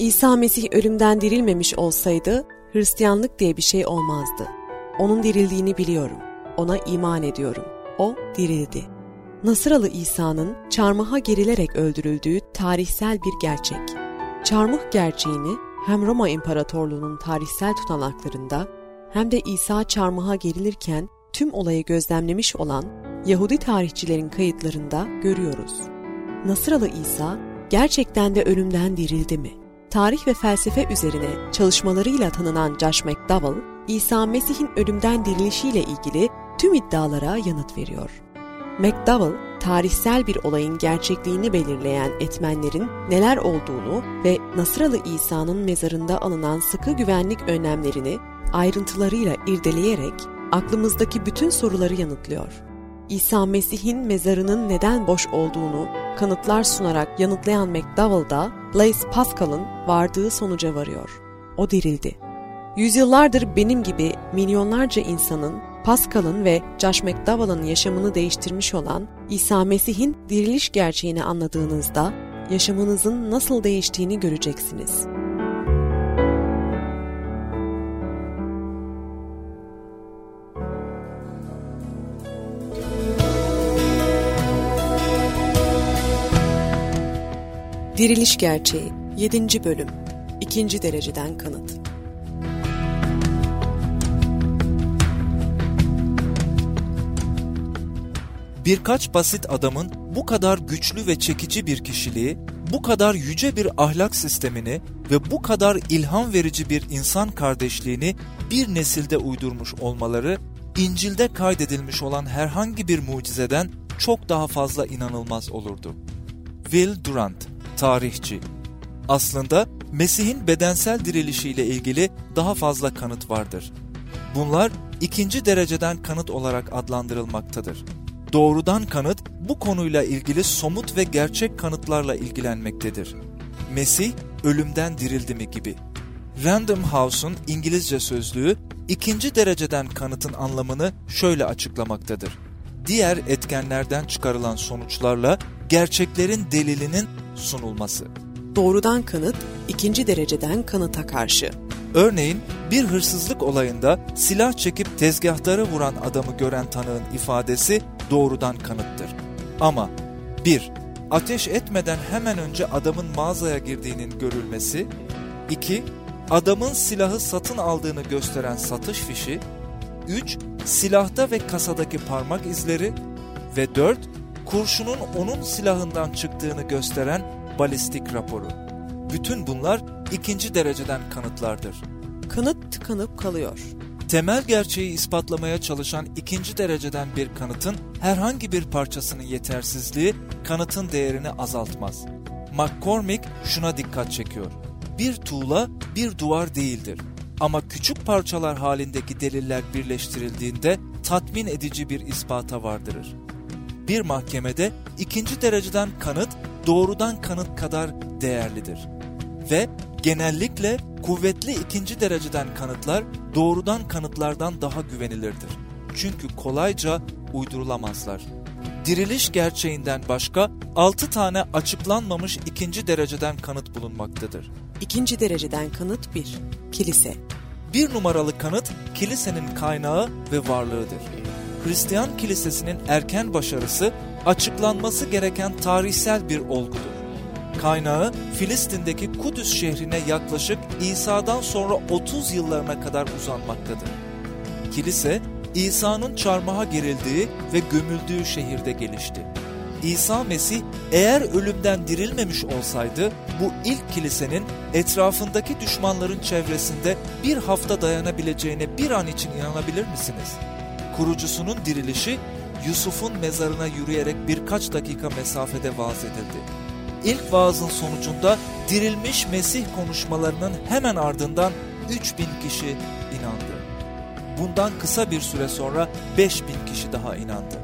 İsa Mesih ölümden dirilmemiş olsaydı Hristiyanlık diye bir şey olmazdı. Onun dirildiğini biliyorum. Ona iman ediyorum. O dirildi. Nasıralı İsa'nın çarmıha gerilerek öldürüldüğü tarihsel bir gerçek. Çarmıh gerçeğini hem Roma İmparatorluğu'nun tarihsel tutanaklarında hem de İsa çarmıha gerilirken tüm olayı gözlemlemiş olan Yahudi tarihçilerin kayıtlarında görüyoruz. Nasıralı İsa gerçekten de ölümden dirildi mi? Tarih ve felsefe üzerine çalışmalarıyla tanınan Josh McDowell, İsa Mesih'in ölümden dirilişiyle ilgili tüm iddialara yanıt veriyor. McDowell, tarihsel bir olayın gerçekliğini belirleyen etmenlerin neler olduğunu ve Nasıralı İsa'nın mezarında alınan sıkı güvenlik önlemlerini ayrıntılarıyla irdeleyerek aklımızdaki bütün soruları yanıtlıyor. İsa Mesih'in mezarının neden boş olduğunu kanıtlar sunarak yanıtlayan McDowell da Blaise Pascal'ın vardığı sonuca varıyor. O dirildi. Yüzyıllardır benim gibi milyonlarca insanın Pascal'ın ve Josh McDowell'ın yaşamını değiştirmiş olan İsa Mesih'in diriliş gerçeğini anladığınızda yaşamınızın nasıl değiştiğini göreceksiniz. Diriliş Gerçeği 7. Bölüm 2. Dereceden Kanıt Birkaç basit adamın bu kadar güçlü ve çekici bir kişiliği, bu kadar yüce bir ahlak sistemini ve bu kadar ilham verici bir insan kardeşliğini bir nesilde uydurmuş olmaları, İncil'de kaydedilmiş olan herhangi bir mucizeden çok daha fazla inanılmaz olurdu. Will Durant, tarihçi. Aslında Mesih'in bedensel dirilişiyle ilgili daha fazla kanıt vardır. Bunlar ikinci dereceden kanıt olarak adlandırılmaktadır. Doğrudan kanıt bu konuyla ilgili somut ve gerçek kanıtlarla ilgilenmektedir. Mesih ölümden dirildi mi gibi. Random House'un İngilizce sözlüğü ikinci dereceden kanıtın anlamını şöyle açıklamaktadır. Diğer etkenlerden çıkarılan sonuçlarla gerçeklerin delilinin sunulması. Doğrudan kanıt ikinci dereceden kanıta karşı. Örneğin bir hırsızlık olayında silah çekip tezgahları vuran adamı gören tanığın ifadesi doğrudan kanıttır. Ama 1. Ateş etmeden hemen önce adamın mağazaya girdiğinin görülmesi 2. Adamın silahı satın aldığını gösteren satış fişi 3. Silahta ve kasadaki parmak izleri ve 4. Kurşunun onun silahından çıktığını gösteren balistik raporu. Bütün bunlar ikinci dereceden kanıtlardır. Kanıt tıkanıp kalıyor. Temel gerçeği ispatlamaya çalışan ikinci dereceden bir kanıtın herhangi bir parçasının yetersizliği kanıtın değerini azaltmaz. McCormick şuna dikkat çekiyor. Bir tuğla bir duvar değildir. Ama küçük parçalar halindeki deliller birleştirildiğinde tatmin edici bir ispata vardırır. Bir mahkemede ikinci dereceden kanıt doğrudan kanıt kadar değerlidir. Ve genellikle kuvvetli ikinci dereceden kanıtlar doğrudan kanıtlardan daha güvenilirdir. Çünkü kolayca uydurulamazlar. Diriliş gerçeğinden başka 6 tane açıklanmamış ikinci dereceden kanıt bulunmaktadır. İkinci dereceden kanıt 1. Kilise. Bir numaralı kanıt kilisenin kaynağı ve varlığıdır. Hristiyan kilisesinin erken başarısı açıklanması gereken tarihsel bir olgudur. Kaynağı Filistin'deki Kudüs şehrine yaklaşık İsa'dan sonra 30 yıllarına kadar uzanmaktadır. Kilise, İsa'nın çarmıha gerildiği ve gömüldüğü şehirde gelişti. İsa Mesih eğer ölümden dirilmemiş olsaydı bu ilk kilisenin etrafındaki düşmanların çevresinde bir hafta dayanabileceğine bir an için inanabilir misiniz? Kurucusunun dirilişi Yusuf'un mezarına yürüyerek birkaç dakika mesafede vaaz edildi. İlk vaazın sonucunda dirilmiş Mesih konuşmalarının hemen ardından 3000 kişi inandı. Bundan kısa bir süre sonra 5000 kişi daha inandı.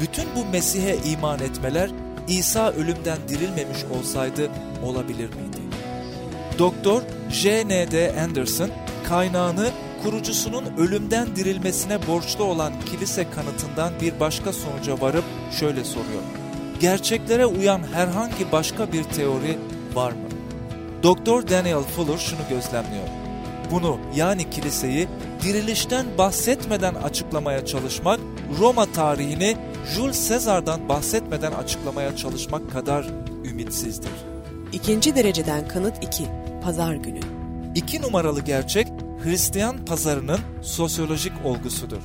Bütün bu Mesih'e iman etmeler İsa ölümden dirilmemiş olsaydı olabilir miydi? Doktor J.N.D. Anderson kaynağını kurucusunun ölümden dirilmesine borçlu olan kilise kanıtından bir başka sonuca varıp şöyle soruyor. Gerçeklere uyan herhangi başka bir teori var mı? Doktor Daniel Fuller şunu gözlemliyor. Bunu yani kiliseyi dirilişten bahsetmeden açıklamaya çalışmak, Roma tarihini Jules Caesar'dan bahsetmeden açıklamaya çalışmak kadar ümitsizdir. İkinci dereceden kanıt 2. Pazar günü. İki numaralı gerçek Hristiyan pazarının sosyolojik olgusudur.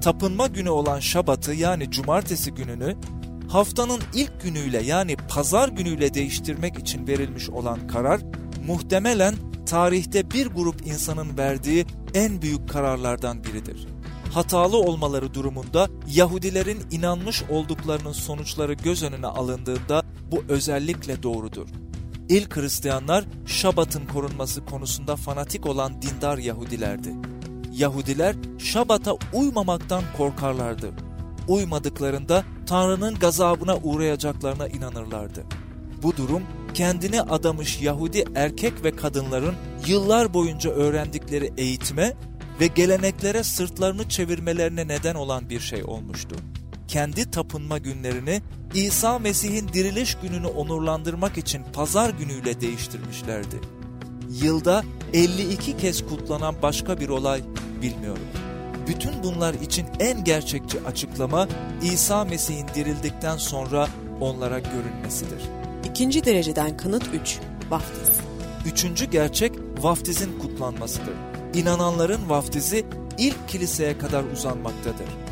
Tapınma günü olan Şabat'ı yani cumartesi gününü haftanın ilk günüyle yani pazar günüyle değiştirmek için verilmiş olan karar muhtemelen tarihte bir grup insanın verdiği en büyük kararlardan biridir. Hatalı olmaları durumunda Yahudilerin inanmış olduklarının sonuçları göz önüne alındığında bu özellikle doğrudur. İlk Hristiyanlar Şabat'ın korunması konusunda fanatik olan dindar Yahudilerdi. Yahudiler Şabat'a uymamaktan korkarlardı. Uymadıklarında Tanrı'nın gazabına uğrayacaklarına inanırlardı. Bu durum kendini adamış Yahudi erkek ve kadınların yıllar boyunca öğrendikleri eğitime ve geleneklere sırtlarını çevirmelerine neden olan bir şey olmuştu. Kendi tapınma günlerini İsa Mesih'in diriliş gününü onurlandırmak için pazar günüyle değiştirmişlerdi. Yılda 52 kez kutlanan başka bir olay bilmiyorum. Bütün bunlar için en gerçekçi açıklama İsa Mesih'in dirildikten sonra onlara görünmesidir. İkinci dereceden kanıt 3. Vaftiz. Üçüncü gerçek vaftizin kutlanmasıdır. İnananların vaftizi ilk kiliseye kadar uzanmaktadır.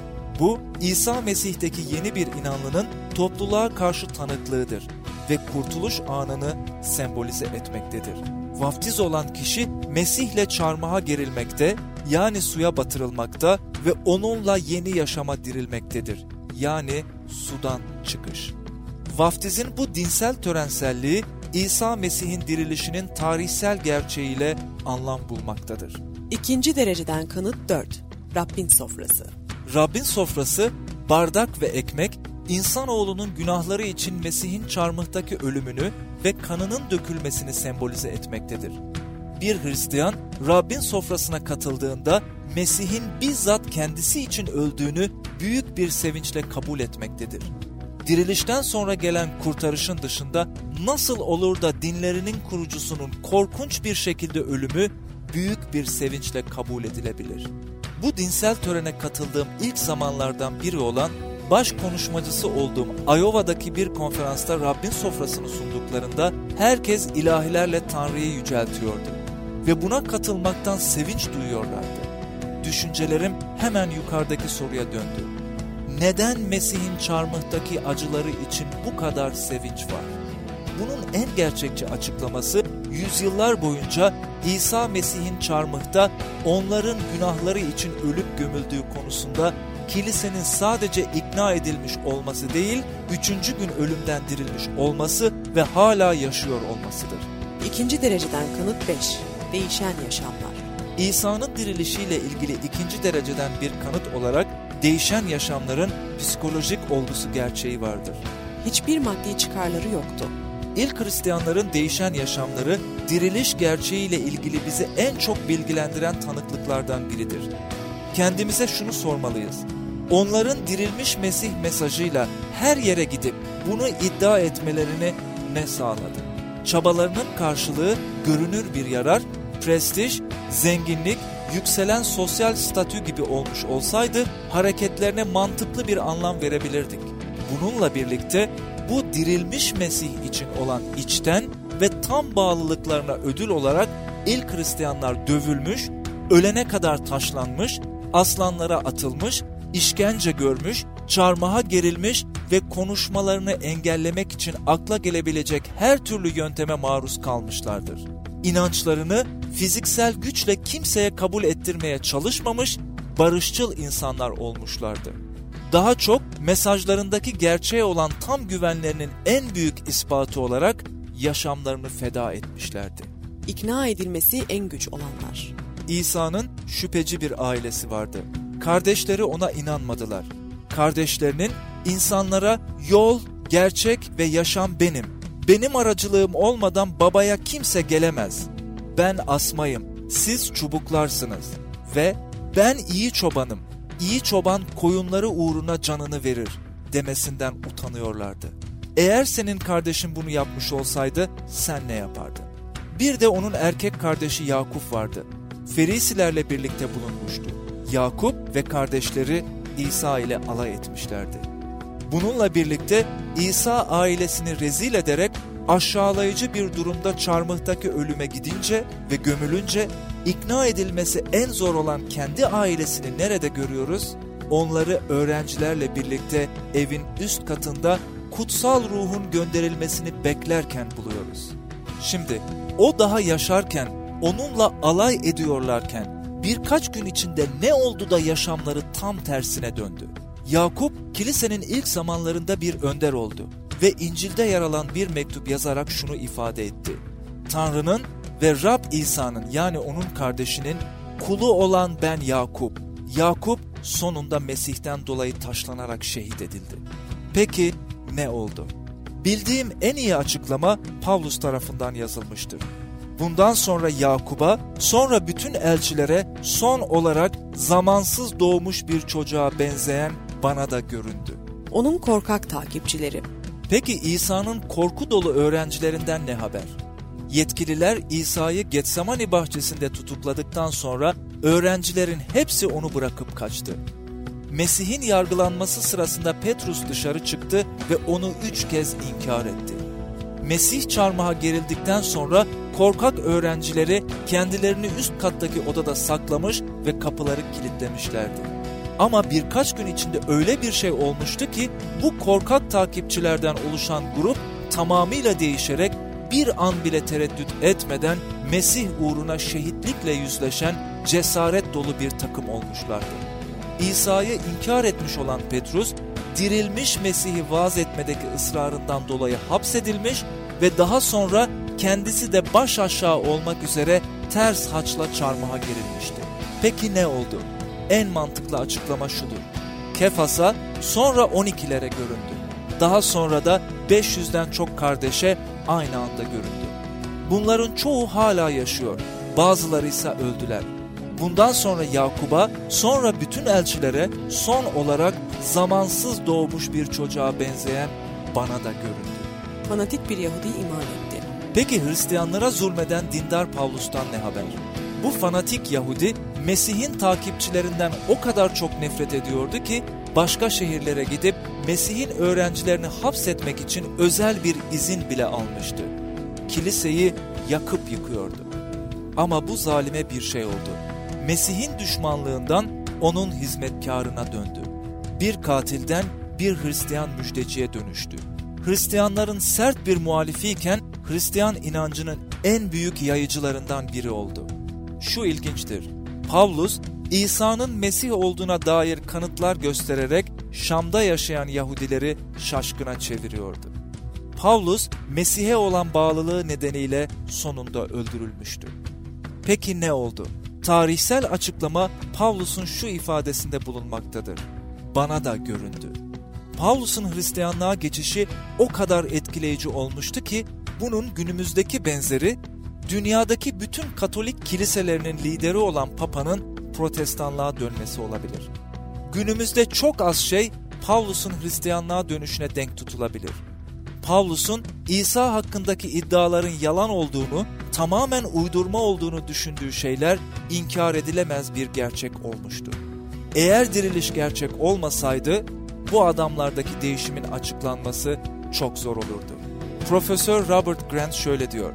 Bu İsa Mesih'teki yeni bir inanlının topluluğa karşı tanıklığıdır ve kurtuluş anını sembolize etmektedir. Vaftiz olan kişi Mesih'le çarmıha gerilmekte yani suya batırılmakta ve onunla yeni yaşama dirilmektedir. Yani sudan çıkış. Vaftizin bu dinsel törenselliği İsa Mesih'in dirilişinin tarihsel gerçeğiyle anlam bulmaktadır. İkinci dereceden kanıt 4. Rabbin sofrası. Rabbin sofrası, bardak ve ekmek, insanoğlunun günahları için Mesih'in çarmıhtaki ölümünü ve kanının dökülmesini sembolize etmektedir. Bir Hristiyan, Rabbin sofrasına katıldığında Mesih'in bizzat kendisi için öldüğünü büyük bir sevinçle kabul etmektedir. Dirilişten sonra gelen kurtarışın dışında nasıl olur da dinlerinin kurucusunun korkunç bir şekilde ölümü büyük bir sevinçle kabul edilebilir. Bu dinsel törene katıldığım ilk zamanlardan biri olan baş konuşmacısı olduğum Iowa'daki bir konferansta Rabbin sofrasını sunduklarında herkes ilahilerle Tanrı'yı yüceltiyordu ve buna katılmaktan sevinç duyuyorlardı. Düşüncelerim hemen yukarıdaki soruya döndü. Neden Mesih'in çarmıhtaki acıları için bu kadar sevinç var? Bunun en gerçekçi açıklaması yüzyıllar boyunca İsa Mesih'in çarmıhta onların günahları için ölüp gömüldüğü konusunda kilisenin sadece ikna edilmiş olması değil, üçüncü gün ölümden dirilmiş olması ve hala yaşıyor olmasıdır. İkinci dereceden kanıt 5. Değişen yaşamlar. İsa'nın dirilişiyle ilgili ikinci dereceden bir kanıt olarak değişen yaşamların psikolojik olgusu gerçeği vardır. Hiçbir maddi çıkarları yoktu. İlk Hristiyanların değişen yaşamları diriliş gerçeğiyle ilgili bizi en çok bilgilendiren tanıklıklardan biridir. Kendimize şunu sormalıyız. Onların dirilmiş Mesih mesajıyla her yere gidip bunu iddia etmelerini ne sağladı? Çabalarının karşılığı görünür bir yarar, prestij, zenginlik, yükselen sosyal statü gibi olmuş olsaydı hareketlerine mantıklı bir anlam verebilirdik. Bununla birlikte bu dirilmiş Mesih için olan içten ve tam bağlılıklarına ödül olarak ilk Hristiyanlar dövülmüş, ölene kadar taşlanmış, aslanlara atılmış, işkence görmüş, çarmıha gerilmiş ve konuşmalarını engellemek için akla gelebilecek her türlü yönteme maruz kalmışlardır. İnançlarını fiziksel güçle kimseye kabul ettirmeye çalışmamış, barışçıl insanlar olmuşlardı. Daha çok mesajlarındaki gerçeğe olan tam güvenlerinin en büyük ispatı olarak yaşamlarını feda etmişlerdi. İkna edilmesi en güç olanlar. İsa'nın şüpheci bir ailesi vardı. Kardeşleri ona inanmadılar. Kardeşlerinin insanlara yol, gerçek ve yaşam benim. Benim aracılığım olmadan babaya kimse gelemez. Ben asmayım, siz çubuklarsınız ve ben iyi çobanım. İyi çoban koyunları uğruna canını verir demesinden utanıyorlardı. Eğer senin kardeşin bunu yapmış olsaydı sen ne yapardın? Bir de onun erkek kardeşi Yakup vardı. Ferisilerle birlikte bulunmuştu. Yakup ve kardeşleri İsa ile alay etmişlerdi. Bununla birlikte İsa ailesini rezil ederek aşağılayıcı bir durumda çarmıhtaki ölüme gidince ve gömülünce ikna edilmesi en zor olan kendi ailesini nerede görüyoruz? Onları öğrencilerle birlikte evin üst katında kutsal ruhun gönderilmesini beklerken buluyoruz. Şimdi o daha yaşarken, onunla alay ediyorlarken birkaç gün içinde ne oldu da yaşamları tam tersine döndü? Yakup kilisenin ilk zamanlarında bir önder oldu ve İncil'de yer alan bir mektup yazarak şunu ifade etti. Tanrı'nın ve Rab İsa'nın yani onun kardeşinin kulu olan ben Yakup. Yakup sonunda Mesih'ten dolayı taşlanarak şehit edildi. Peki ne oldu? Bildiğim en iyi açıklama Pavlus tarafından yazılmıştır. Bundan sonra Yakub'a, sonra bütün elçilere son olarak zamansız doğmuş bir çocuğa benzeyen bana da göründü. Onun korkak takipçileri. Peki İsa'nın korku dolu öğrencilerinden ne haber? Yetkililer İsa'yı Getsemani bahçesinde tutukladıktan sonra öğrencilerin hepsi onu bırakıp kaçtı. Mesih'in yargılanması sırasında Petrus dışarı çıktı ve onu üç kez inkar etti. Mesih çarmıha gerildikten sonra korkak öğrencileri kendilerini üst kattaki odada saklamış ve kapıları kilitlemişlerdi. Ama birkaç gün içinde öyle bir şey olmuştu ki bu korkak takipçilerden oluşan grup tamamıyla değişerek bir an bile tereddüt etmeden Mesih uğruna şehitlikle yüzleşen cesaret dolu bir takım olmuşlardı. İsa'yı inkar etmiş olan Petrus, dirilmiş Mesih'i vaaz etmedeki ısrarından dolayı hapsedilmiş ve daha sonra kendisi de baş aşağı olmak üzere ters haçla çarmıha gerilmişti. Peki ne oldu? En mantıklı açıklama şudur. Kefas'a sonra 12'lere göründü. Daha sonra da 500'den çok kardeşe aynı anda göründü. Bunların çoğu hala yaşıyor. Bazıları ise öldüler. Bundan sonra Yakub'a, sonra bütün elçilere son olarak zamansız doğmuş bir çocuğa benzeyen bana da göründü. Fanatik bir Yahudi iman etti. Peki Hristiyanlara zulmeden dindar Pavlus'tan ne haber? Bu fanatik Yahudi Mesih'in takipçilerinden o kadar çok nefret ediyordu ki başka şehirlere gidip Mesih'in öğrencilerini hapsetmek için özel bir izin bile almıştı. Kiliseyi yakıp yıkıyordu. Ama bu zalime bir şey oldu. Mesih'in düşmanlığından onun hizmetkarına döndü. Bir katilden bir Hristiyan müjdeciye dönüştü. Hristiyanların sert bir muhalifiyken Hristiyan inancının en büyük yayıcılarından biri oldu. Şu ilginçtir. Pavlus, İsa'nın Mesih olduğuna dair kanıtlar göstererek Şam'da yaşayan Yahudileri şaşkına çeviriyordu. Pavlus, Mesih'e olan bağlılığı nedeniyle sonunda öldürülmüştü. Peki ne oldu? Tarihsel açıklama Pavlus'un şu ifadesinde bulunmaktadır. Bana da göründü. Pavlus'un Hristiyanlığa geçişi o kadar etkileyici olmuştu ki bunun günümüzdeki benzeri dünyadaki bütün Katolik kiliselerinin lideri olan Papa'nın protestanlığa dönmesi olabilir. Günümüzde çok az şey Pavlus'un Hristiyanlığa dönüşüne denk tutulabilir. Pavlus'un İsa hakkındaki iddiaların yalan olduğunu, tamamen uydurma olduğunu düşündüğü şeyler inkar edilemez bir gerçek olmuştu. Eğer diriliş gerçek olmasaydı bu adamlardaki değişimin açıklanması çok zor olurdu. Profesör Robert Grant şöyle diyor.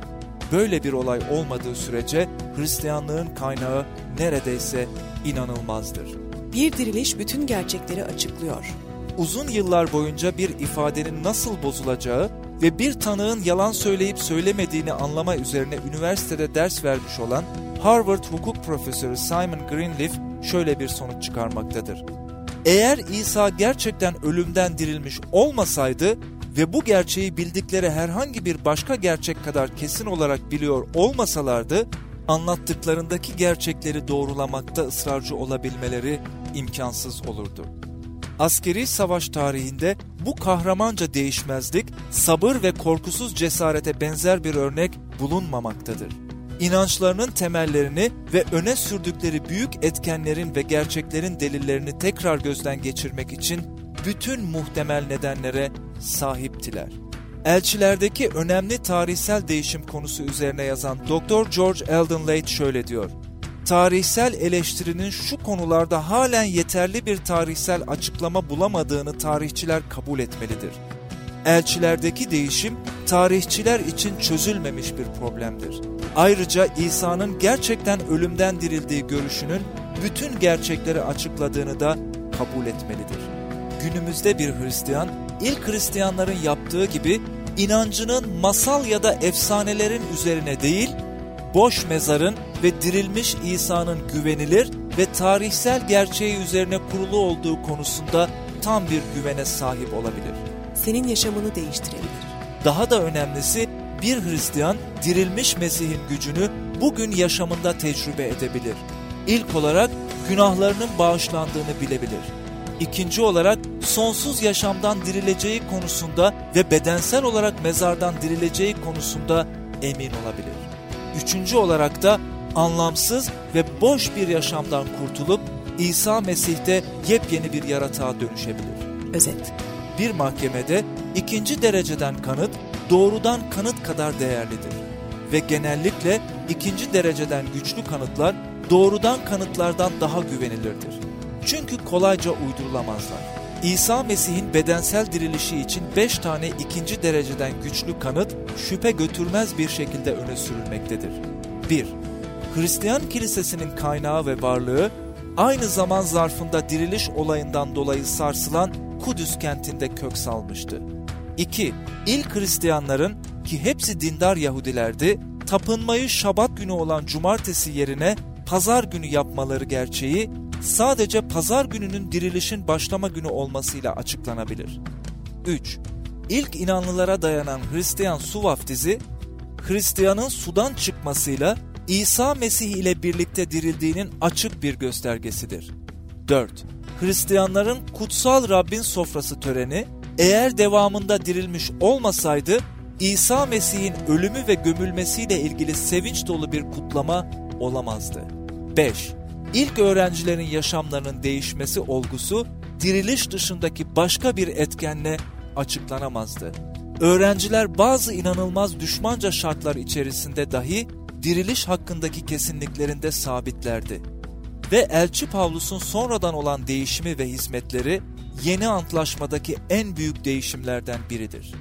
Böyle bir olay olmadığı sürece Hristiyanlığın kaynağı neredeyse inanılmazdır. Bir diriliş bütün gerçekleri açıklıyor. Uzun yıllar boyunca bir ifadenin nasıl bozulacağı ve bir tanığın yalan söyleyip söylemediğini anlama üzerine üniversitede ders vermiş olan Harvard hukuk profesörü Simon Greenleaf şöyle bir sonuç çıkarmaktadır. Eğer İsa gerçekten ölümden dirilmiş olmasaydı ve bu gerçeği bildikleri herhangi bir başka gerçek kadar kesin olarak biliyor olmasalardı, anlattıklarındaki gerçekleri doğrulamakta ısrarcı olabilmeleri imkansız olurdu. Askeri savaş tarihinde bu kahramanca değişmezlik, sabır ve korkusuz cesarete benzer bir örnek bulunmamaktadır. İnançlarının temellerini ve öne sürdükleri büyük etkenlerin ve gerçeklerin delillerini tekrar gözden geçirmek için bütün muhtemel nedenlere sahiptiler. Elçilerdeki önemli tarihsel değişim konusu üzerine yazan Dr. George Eldon Late şöyle diyor. Tarihsel eleştirinin şu konularda halen yeterli bir tarihsel açıklama bulamadığını tarihçiler kabul etmelidir. Elçilerdeki değişim tarihçiler için çözülmemiş bir problemdir. Ayrıca İsa'nın gerçekten ölümden dirildiği görüşünün bütün gerçekleri açıkladığını da kabul etmelidir. Günümüzde bir Hristiyan, ilk Hristiyanların yaptığı gibi inancının masal ya da efsanelerin üzerine değil, boş mezarın ve dirilmiş İsa'nın güvenilir ve tarihsel gerçeği üzerine kurulu olduğu konusunda tam bir güvene sahip olabilir. Senin yaşamını değiştirebilir. Daha da önemlisi bir Hristiyan dirilmiş Mesih'in gücünü bugün yaşamında tecrübe edebilir. İlk olarak günahlarının bağışlandığını bilebilir. İkinci olarak sonsuz yaşamdan dirileceği konusunda ve bedensel olarak mezardan dirileceği konusunda emin olabilir. Üçüncü olarak da anlamsız ve boş bir yaşamdan kurtulup İsa Mesih'te yepyeni bir yaratığa dönüşebilir. Özet Bir mahkemede ikinci dereceden kanıt doğrudan kanıt kadar değerlidir. Ve genellikle ikinci dereceden güçlü kanıtlar doğrudan kanıtlardan daha güvenilirdir. Çünkü kolayca uydurulamazlar. İsa Mesih'in bedensel dirilişi için beş tane ikinci dereceden güçlü kanıt şüphe götürmez bir şekilde öne sürülmektedir. 1. Hristiyan kilisesinin kaynağı ve varlığı aynı zaman zarfında diriliş olayından dolayı sarsılan Kudüs kentinde kök salmıştı. 2. İlk Hristiyanların ki hepsi dindar Yahudilerdi, tapınmayı şabat günü olan cumartesi yerine pazar günü yapmaları gerçeği sadece pazar gününün dirilişin başlama günü olmasıyla açıklanabilir. 3. İlk inanlılara dayanan Hristiyan su vaftizi, Hristiyanın sudan çıkmasıyla İsa Mesih ile birlikte dirildiğinin açık bir göstergesidir. 4. Hristiyanların kutsal Rabbin sofrası töreni, eğer devamında dirilmiş olmasaydı, İsa Mesih'in ölümü ve gömülmesiyle ilgili sevinç dolu bir kutlama olamazdı. 5. İlk öğrencilerin yaşamlarının değişmesi olgusu diriliş dışındaki başka bir etkenle açıklanamazdı. Öğrenciler bazı inanılmaz düşmanca şartlar içerisinde dahi diriliş hakkındaki kesinliklerinde sabitlerdi. Ve Elçi Pavlus'un sonradan olan değişimi ve hizmetleri yeni antlaşmadaki en büyük değişimlerden biridir.